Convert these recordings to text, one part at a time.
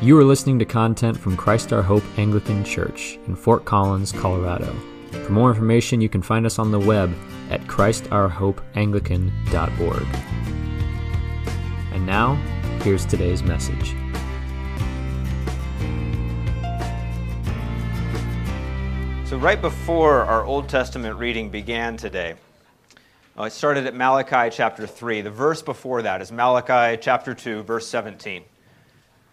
You are listening to content from Christ Our Hope Anglican Church in Fort Collins, Colorado. For more information, you can find us on the web at christourhopeanglican.org. And now, here's today's message. So, right before our Old Testament reading began today, uh, I started at Malachi chapter 3. The verse before that is Malachi chapter 2, verse 17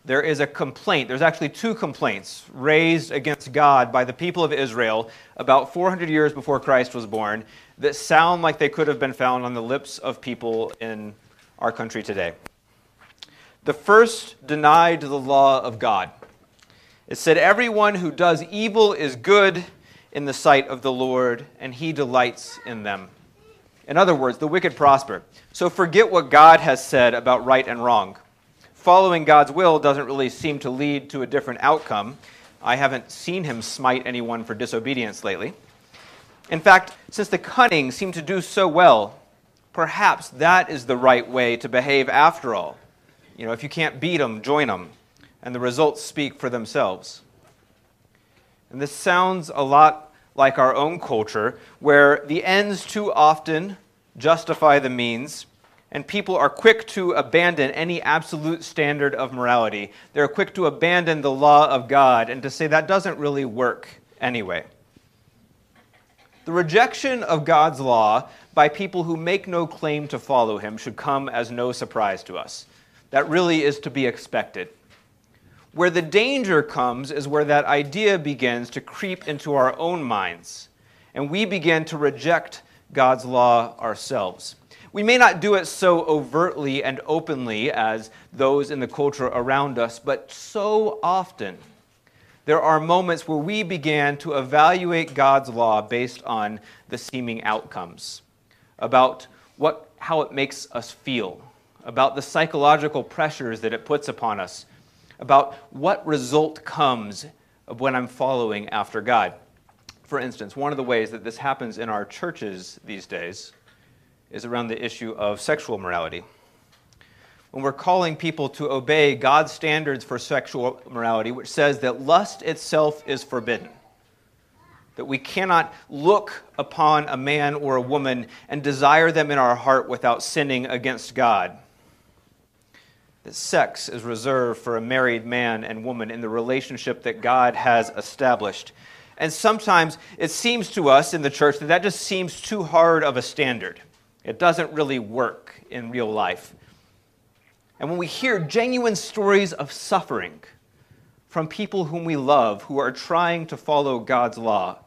there is a complaint. There's actually two complaints raised against God by the people of Israel about 400 years before Christ was born that sound like they could have been found on the lips of people in our country today. The first denied the law of God. It said, Everyone who does evil is good in the sight of the Lord, and he delights in them. In other words, the wicked prosper. So forget what God has said about right and wrong following God's will doesn't really seem to lead to a different outcome. I haven't seen him smite anyone for disobedience lately. In fact, since the cunning seem to do so well, perhaps that is the right way to behave after all. You know, if you can't beat them, join them, and the results speak for themselves. And this sounds a lot like our own culture, where the ends too often justify the means and people are quick to abandon any absolute standard of morality. They're quick to abandon the law of God and to say that doesn't really work anyway. The rejection of God's law by people who make no claim to follow him should come as no surprise to us. That really is to be expected. Where the danger comes is where that idea begins to creep into our own minds, and we begin to reject God's law ourselves. We may not do it so overtly and openly as those in the culture around us, but so often there are moments where we began to evaluate God's law based on the seeming outcomes, about what, how it makes us feel, about the psychological pressures that it puts upon us, about what result comes when I'm following after God. For instance, one of the ways that this happens in our churches these days is around the issue of sexual morality. When we're calling people to obey God's standards for sexual morality, which says that lust itself is forbidden, that we cannot look upon a man or a woman and desire them in our heart without sinning against God. That sex is reserved for a married man and woman in the relationship that God has established. And sometimes it seems to us in the church that that just seems too hard of a standard. It doesn't really work in real life. And when we hear genuine stories of suffering from people whom we love who are trying to follow God's law,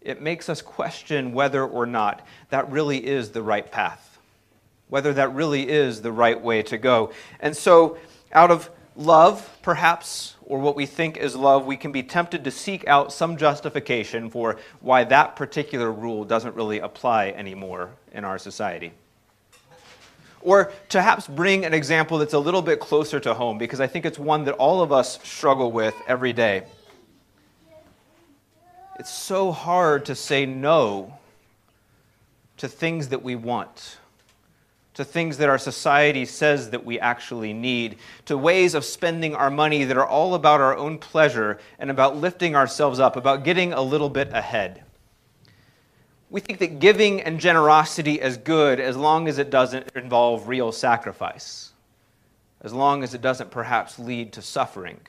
it makes us question whether or not that really is the right path, whether that really is the right way to go. And so, out of love, perhaps, or what we think is love, we can be tempted to seek out some justification for why that particular rule doesn't really apply anymore in our society. Or perhaps bring an example that's a little bit closer to home, because I think it's one that all of us struggle with every day. It's so hard to say no to things that we want to things that our society says that we actually need, to ways of spending our money that are all about our own pleasure and about lifting ourselves up, about getting a little bit ahead. We think that giving and generosity is good as long as it doesn't involve real sacrifice, as long as it doesn't perhaps lead to suffering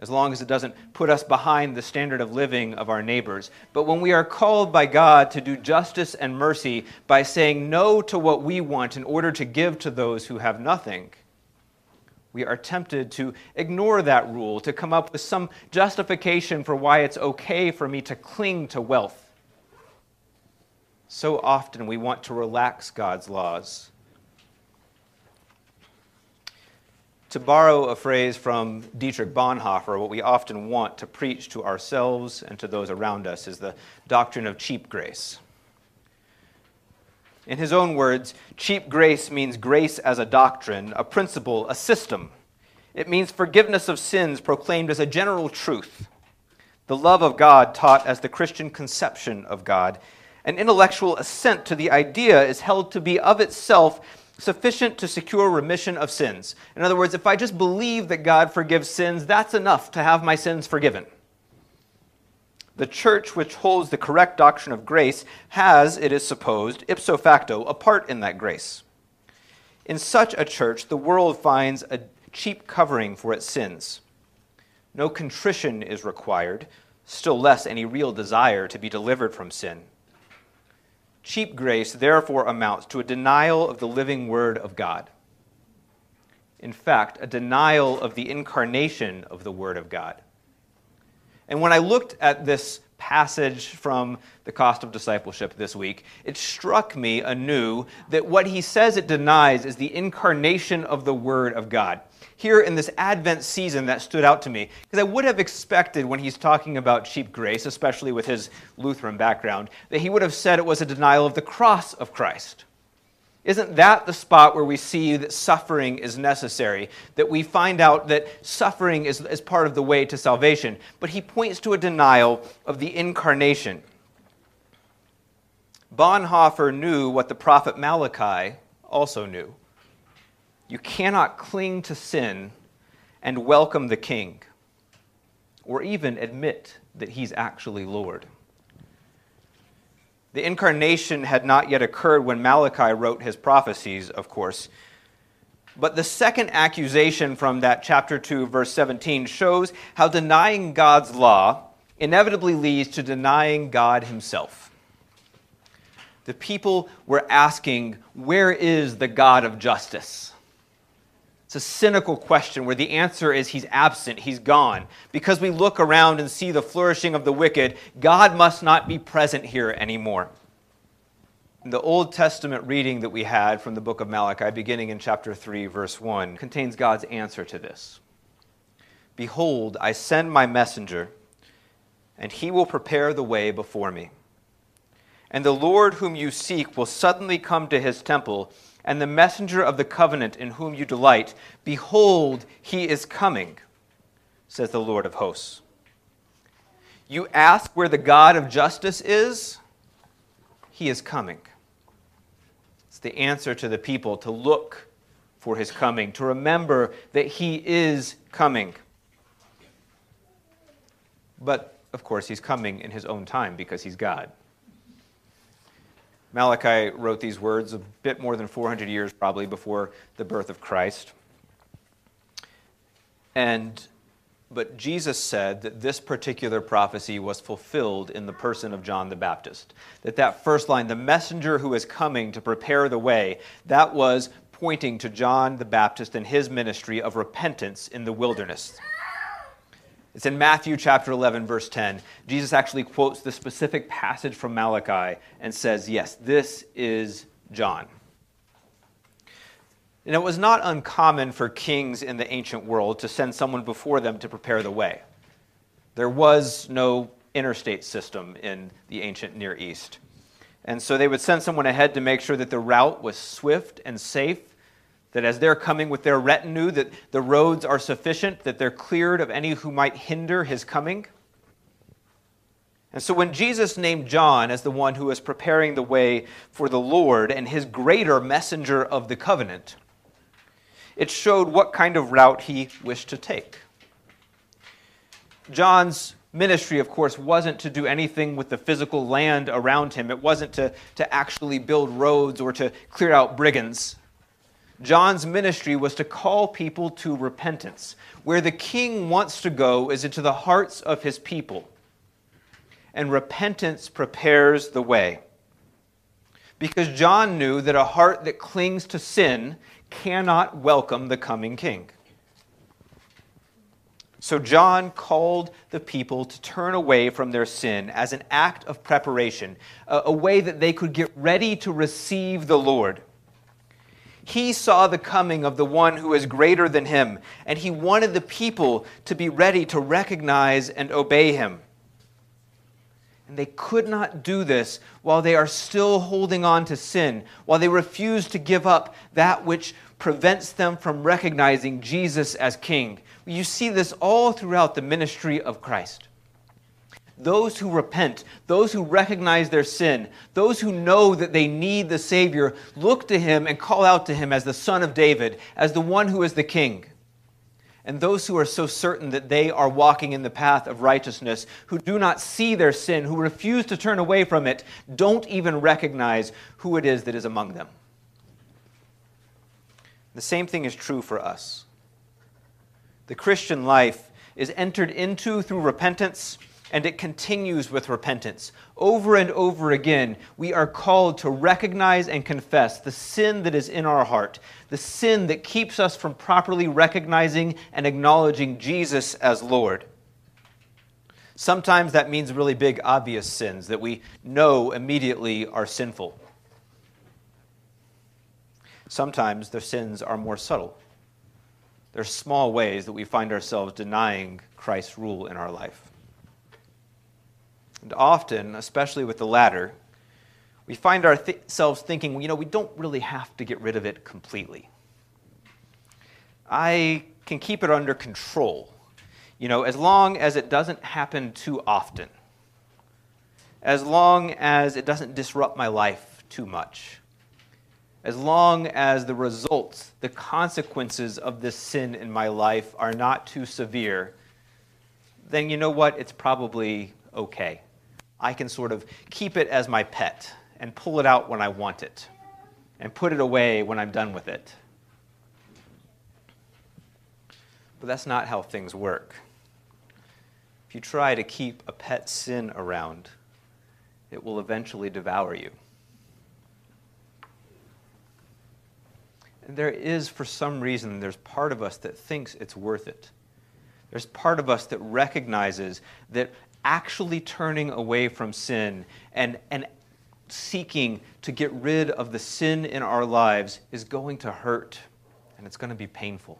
as long as it doesn't put us behind the standard of living of our neighbors. But when we are called by God to do justice and mercy by saying no to what we want in order to give to those who have nothing, we are tempted to ignore that rule, to come up with some justification for why it's okay for me to cling to wealth. So often we want to relax God's laws To borrow a phrase from Dietrich Bonhoeffer, what we often want to preach to ourselves and to those around us is the doctrine of cheap grace. In his own words, cheap grace means grace as a doctrine, a principle, a system. It means forgiveness of sins proclaimed as a general truth, the love of God taught as the Christian conception of God. An intellectual assent to the idea is held to be of itself sufficient to secure remission of sins. In other words, if I just believe that God forgives sins, that's enough to have my sins forgiven. The church, which holds the correct doctrine of grace, has, it is supposed, ipso facto, a part in that grace. In such a church, the world finds a cheap covering for its sins. No contrition is required, still less any real desire to be delivered from sin. Cheap grace therefore amounts to a denial of the living Word of God. In fact, a denial of the incarnation of the Word of God. And when I looked at this passage from the cost of discipleship this week, it struck me anew that what he says it denies is the incarnation of the Word of God here in this Advent season that stood out to me. Because I would have expected when he's talking about cheap grace, especially with his Lutheran background, that he would have said it was a denial of the cross of Christ. Isn't that the spot where we see that suffering is necessary? That we find out that suffering is, is part of the way to salvation. But he points to a denial of the incarnation. Bonhoeffer knew what the prophet Malachi also knew you cannot cling to sin and welcome the king, or even admit that he's actually Lord. The incarnation had not yet occurred when Malachi wrote his prophecies, of course. But the second accusation from that chapter 2, verse 17, shows how denying God's law inevitably leads to denying God himself. The people were asking, Where is the God of justice? It's a cynical question where the answer is he's absent, he's gone. Because we look around and see the flourishing of the wicked, God must not be present here anymore. The Old Testament reading that we had from the book of Malachi, beginning in chapter 3, verse 1, contains God's answer to this Behold, I send my messenger, and he will prepare the way before me. And the Lord whom you seek will suddenly come to his temple and the messenger of the covenant in whom you delight. Behold, he is coming, says the Lord of hosts. You ask where the God of justice is? He is coming. It's the answer to the people to look for his coming, to remember that he is coming. But, of course, he's coming in his own time because he's God. Malachi wrote these words a bit more than 400 years probably before the birth of Christ. And but Jesus said that this particular prophecy was fulfilled in the person of John the Baptist. That that first line, the messenger who is coming to prepare the way, that was pointing to John the Baptist and his ministry of repentance in the wilderness. It's in Matthew chapter 11, verse 10. Jesus actually quotes the specific passage from Malachi and says, Yes, this is John. And it was not uncommon for kings in the ancient world to send someone before them to prepare the way. There was no interstate system in the ancient Near East. And so they would send someone ahead to make sure that the route was swift and safe that as they're coming with their retinue that the roads are sufficient that they're cleared of any who might hinder his coming and so when jesus named john as the one who was preparing the way for the lord and his greater messenger of the covenant it showed what kind of route he wished to take john's ministry, of course, wasn't to do anything with the physical land around him. It wasn't to, to actually build roads or to clear out brigands. John's ministry was to call people to repentance. Where the king wants to go is into the hearts of his people. And repentance prepares the way. Because John knew that a heart that clings to sin cannot welcome the coming king. So John called the people to turn away from their sin as an act of preparation, a, way that they could get ready to receive the Lord. He saw the coming of the one who is greater than him, and he wanted the people to be ready to recognize and obey him. And they could not do this while they are still holding on to sin, while they refuse to give up that which prevents them from recognizing Jesus as King. You see this all throughout the ministry of Christ. Those who repent, those who recognize their sin, those who know that they need the Savior, look to him and call out to him as the Son of David, as the one who is the King. And those who are so certain that they are walking in the path of righteousness, who do not see their sin, who refuse to turn away from it, don't even recognize who it is that is among them. The same thing is true for us. The Christian life is entered into through repentance and it continues with repentance. Over and over again, we are called to recognize and confess the sin that is in our heart, the sin that keeps us from properly recognizing and acknowledging Jesus as Lord. Sometimes that means really big, obvious sins that we know immediately are sinful. Sometimes the sins are more subtle. There are small ways that we find ourselves denying Christ's rule in our life. And often, especially with the latter, we find ourselves thinking, you know, we don't really have to get rid of it completely. I can keep it under control, you know, as long as it doesn't happen too often, as long as it doesn't disrupt my life too much, as long as the results, the consequences of this sin in my life are not too severe, then you know what? It's probably okay. I can sort of keep it as my pet and pull it out when I want it and put it away when I'm done with it. But that's not how things work. If you try to keep a pet sin around, it will eventually devour you. And there is, for some reason, there's part of us that thinks it's worth it. There's part of us that recognizes that actually turning away from sin and, and seeking to get rid of the sin in our lives is going to hurt and it's going to be painful.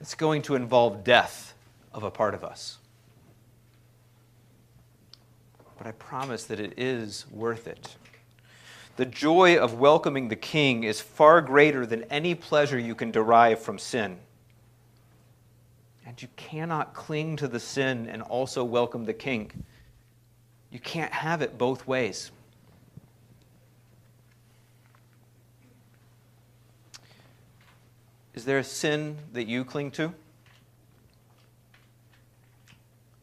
It's going to involve death of a part of us. But I promise that it is worth it. The joy of welcoming the King is far greater than any pleasure you can derive from sin. And you cannot cling to the sin and also welcome the king. You can't have it both ways. Is there a sin that you cling to?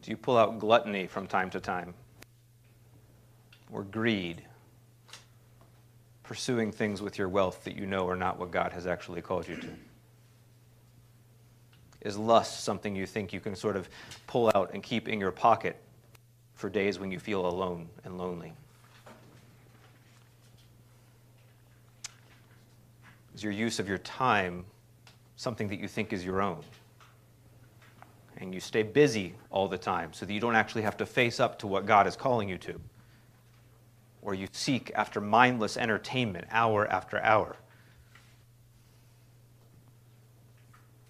Do you pull out gluttony from time to time? Or greed? Pursuing things with your wealth that you know are not what God has actually called you to? Is lust something you think you can sort of pull out and keep in your pocket for days when you feel alone and lonely? Is your use of your time something that you think is your own? And you stay busy all the time so that you don't actually have to face up to what God is calling you to? Or you seek after mindless entertainment hour after hour?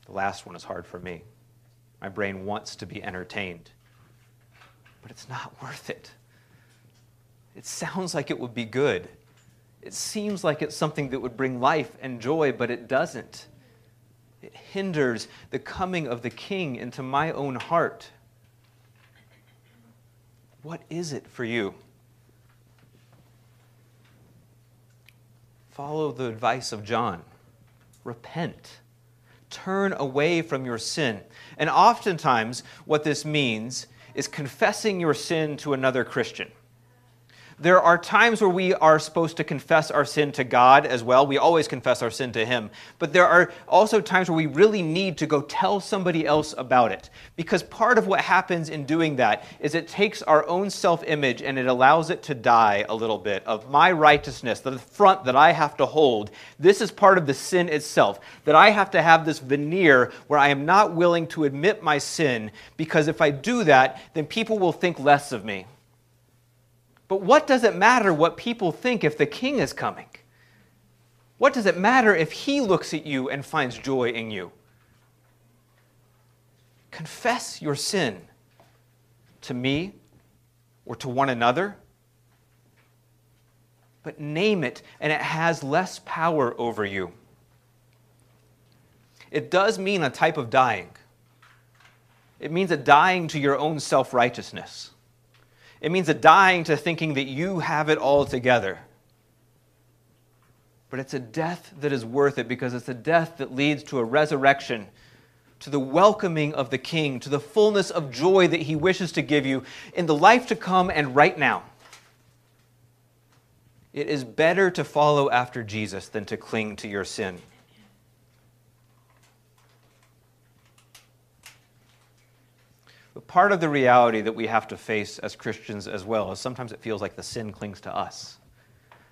The last one is hard for me. My brain wants to be entertained, but it's not worth it. It sounds like it would be good. It seems like it's something that would bring life and joy, but it doesn't. It hinders the coming of the King into my own heart. What is it for you? Follow the advice of John repent turn away from your sin. And oftentimes, what this means is confessing your sin to another Christian. There are times where we are supposed to confess our sin to God as well. We always confess our sin to Him. But there are also times where we really need to go tell somebody else about it. Because part of what happens in doing that is it takes our own self image and it allows it to die a little bit of my righteousness, the front that I have to hold. This is part of the sin itself. That I have to have this veneer where I am not willing to admit my sin because if I do that, then people will think less of me. But what does it matter what people think if the king is coming? What does it matter if he looks at you and finds joy in you? Confess your sin to me or to one another, but name it, and it has less power over you. It does mean a type of dying. It means a dying to your own self righteousness. It means a dying to thinking that you have it all together. But it's a death that is worth it because it's a death that leads to a resurrection, to the welcoming of the King, to the fullness of joy that he wishes to give you in the life to come and right now. It is better to follow after Jesus than to cling to your sin. But part of the reality that we have to face as Christians as well is sometimes it feels like the sin clings to us.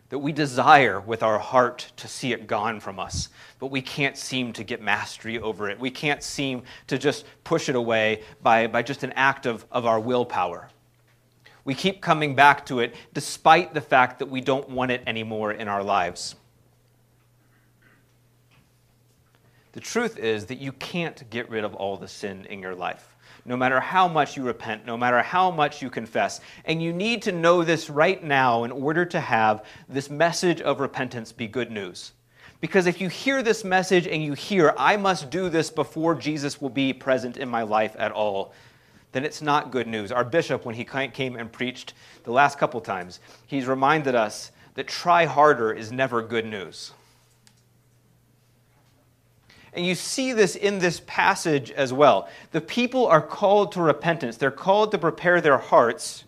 That we desire with our heart to see it gone from us, but we can't seem to get mastery over it. We can't seem to just push it away by, by just an act of, of our willpower. We keep coming back to it despite the fact that we don't want it anymore in our lives. The truth is that you can't get rid of all the sin in your life no matter how much you repent, no matter how much you confess. And you need to know this right now in order to have this message of repentance be good news. Because if you hear this message and you hear, I must do this before Jesus will be present in my life at all, then it's not good news. Our bishop, when he came and preached the last couple times, he's reminded us that try harder is never good news. And you see this in this passage as well. The people are called to repentance, they're called to prepare their hearts.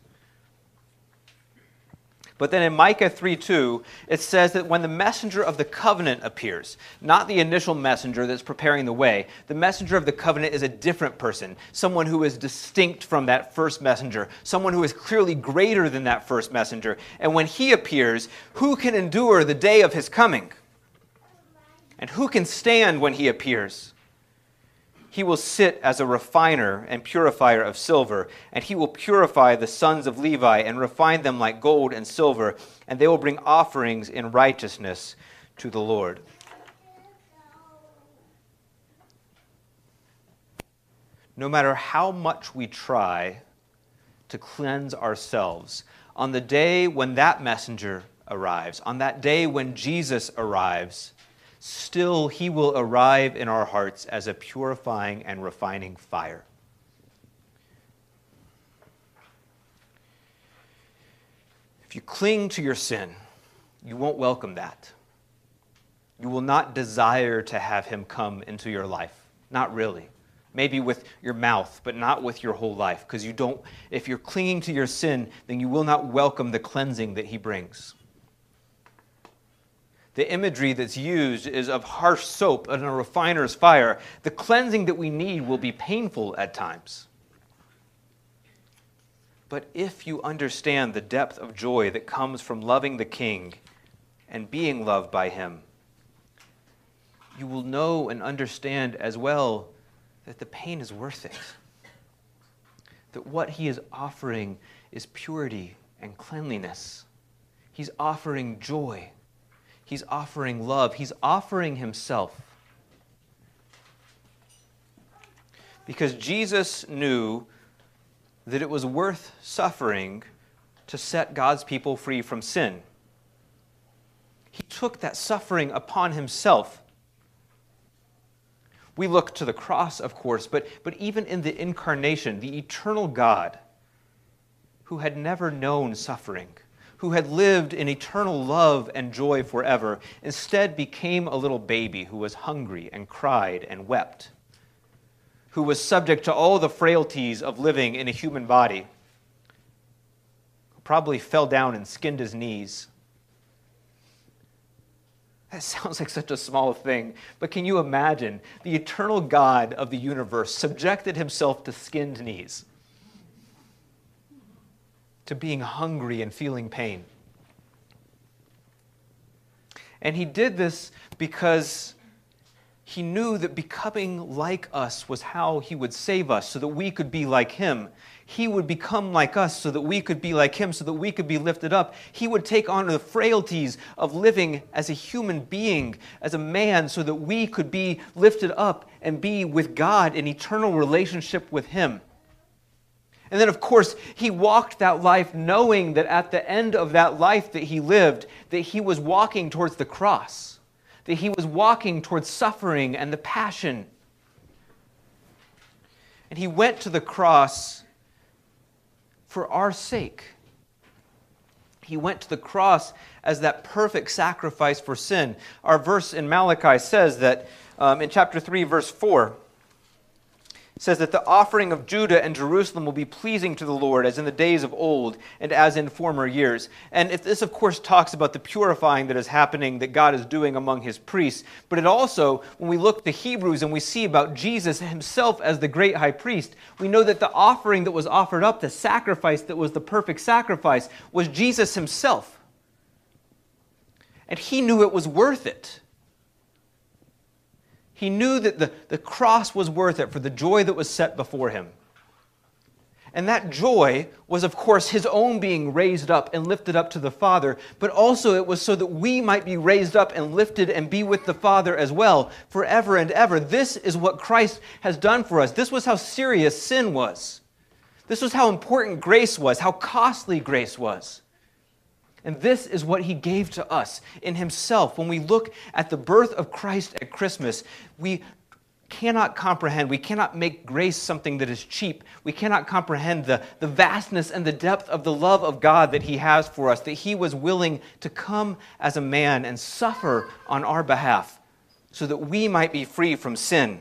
But then in Micah 3 2, it says that when the messenger of the covenant appears, not the initial messenger that's preparing the way, the messenger of the covenant is a different person, someone who is distinct from that first messenger, someone who is clearly greater than that first messenger. And when he appears, who can endure the day of his coming? And who can stand when he appears? He will sit as a refiner and purifier of silver, and he will purify the sons of Levi and refine them like gold and silver, and they will bring offerings in righteousness to the Lord. No matter how much we try to cleanse ourselves, on the day when that messenger arrives, on that day when Jesus arrives, still he will arrive in our hearts as a purifying and refining fire. If you cling to your sin, you won't welcome that. You will not desire to have him come into your life. Not really. Maybe with your mouth, but not with your whole life. Because you don't, if you're clinging to your sin, then you will not welcome the cleansing that he brings the imagery that's used is of harsh soap and a refiner's fire. The cleansing that we need will be painful at times. But if you understand the depth of joy that comes from loving the King and being loved by Him, you will know and understand as well that the pain is worth it. That what He is offering is purity and cleanliness. He's offering joy He's offering love, He's offering Himself. Because Jesus knew that it was worth suffering to set God's people free from sin. He took that suffering upon Himself. We look to the cross, of course, but, but even in the incarnation, the eternal God who had never known suffering who had lived in eternal love and joy forever, instead became a little baby who was hungry and cried and wept, who was subject to all the frailties of living in a human body, who probably fell down and skinned his knees. That sounds like such a small thing, but can you imagine the eternal God of the universe subjected himself to skinned knees? To being hungry and feeling pain. And he did this because he knew that becoming like us was how he would save us so that we could be like him. He would become like us so that we could be like him, so that we could be lifted up. He would take on the frailties of living as a human being, as a man, so that we could be lifted up and be with God in eternal relationship with him. And then, of course, he walked that life knowing that at the end of that life that he lived, that he was walking towards the cross, that he was walking towards suffering and the passion. And he went to the cross for our sake. He went to the cross as that perfect sacrifice for sin. Our verse in Malachi says that um, in chapter 3, verse 4, says that the offering of Judah and Jerusalem will be pleasing to the Lord as in the days of old and as in former years. And if this, of course, talks about the purifying that is happening that God is doing among his priests, but it also, when we look to Hebrews and we see about Jesus himself as the great high priest, we know that the offering that was offered up, the sacrifice that was the perfect sacrifice, was Jesus himself. And he knew it was worth it. He knew that the, the cross was worth it for the joy that was set before him. And that joy was, of course, his own being raised up and lifted up to the Father, but also it was so that we might be raised up and lifted and be with the Father as well forever and ever. This is what Christ has done for us. This was how serious sin was. This was how important grace was, how costly grace was. And this is what he gave to us in himself. When we look at the birth of Christ at Christmas, we cannot comprehend, we cannot make grace something that is cheap. We cannot comprehend the, the vastness and the depth of the love of God that he has for us, that he was willing to come as a man and suffer on our behalf so that we might be free from sin.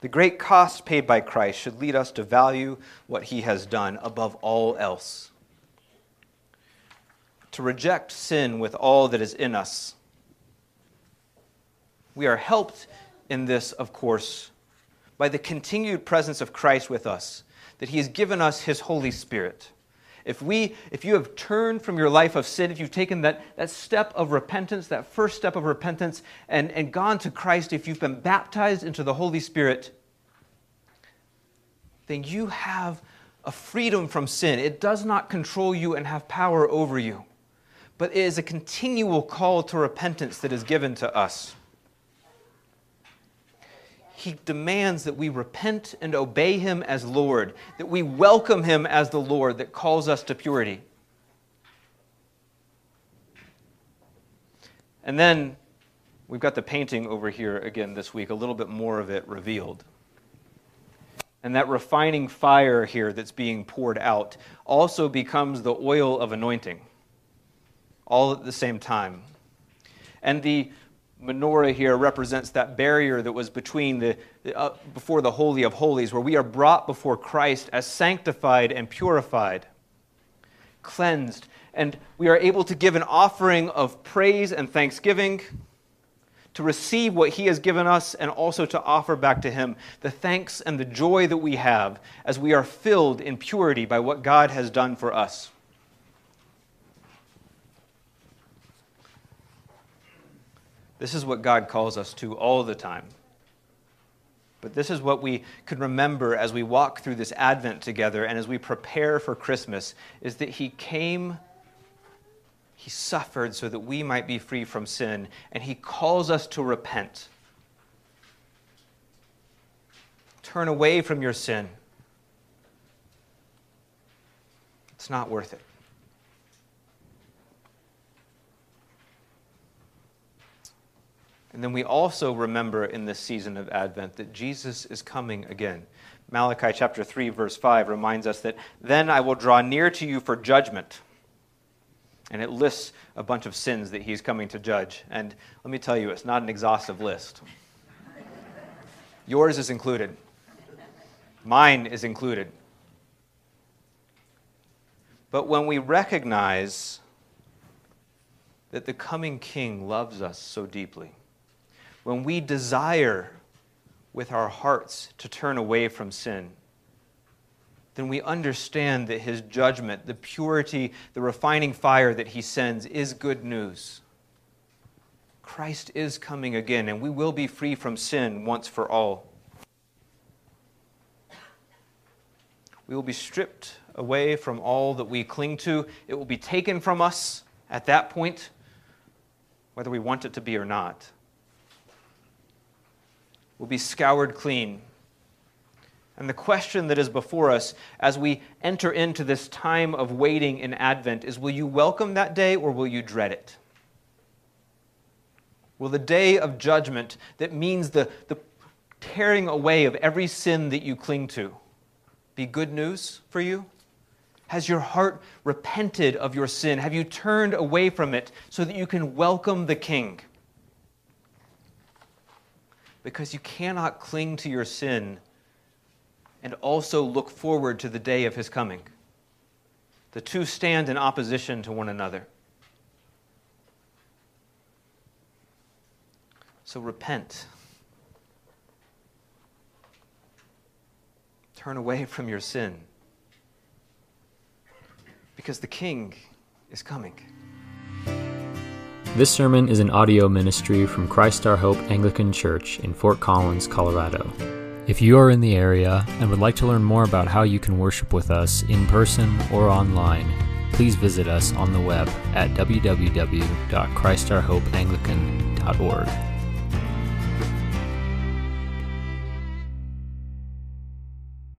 The great cost paid by Christ should lead us to value what he has done above all else. To reject sin with all that is in us. We are helped in this, of course, by the continued presence of Christ with us, that he has given us his Holy Spirit. If, we, if you have turned from your life of sin, if you've taken that, that step of repentance, that first step of repentance, and, and gone to Christ, if you've been baptized into the Holy Spirit, then you have a freedom from sin. It does not control you and have power over you, but it is a continual call to repentance that is given to us. He demands that we repent and obey Him as Lord, that we welcome Him as the Lord that calls us to purity. And then we've got the painting over here again this week, a little bit more of it revealed. And that refining fire here that's being poured out also becomes the oil of anointing, all at the same time. And the menorah here represents that barrier that was between the, uh, before the holy of holies where we are brought before Christ as sanctified and purified cleansed. And we are able to give an offering of praise and thanksgiving to receive what he has given us and also to offer back to him the thanks and the joy that we have as we are filled in purity by what God has done for us This is what God calls us to all the time. But this is what we could remember as we walk through this Advent together and as we prepare for Christmas is that He came, He suffered so that we might be free from sin, and He calls us to repent. Turn away from your sin. It's not worth it. And then we also remember in this season of Advent that Jesus is coming again. Malachi chapter 3, verse 5 reminds us that then I will draw near to you for judgment. And it lists a bunch of sins that he's coming to judge. And let me tell you, it's not an exhaustive list. Yours is included, mine is included. But when we recognize that the coming king loves us so deeply, when we desire with our hearts to turn away from sin, then we understand that his judgment, the purity, the refining fire that he sends is good news. Christ is coming again, and we will be free from sin once for all. We will be stripped away from all that we cling to. It will be taken from us at that point, whether we want it to be or not will be scoured clean. And the question that is before us as we enter into this time of waiting in Advent is will you welcome that day or will you dread it? Will the day of judgment that means the, the tearing away of every sin that you cling to be good news for you? Has your heart repented of your sin? Have you turned away from it so that you can welcome the King? Because you cannot cling to your sin and also look forward to the day of his coming. The two stand in opposition to one another. So repent. Turn away from your sin. Because the King is coming. This sermon is an audio ministry from Christ Our Hope Anglican Church in Fort Collins, Colorado. If you are in the area and would like to learn more about how you can worship with us in person or online, please visit us on the web at www.christourhopeanglican.org.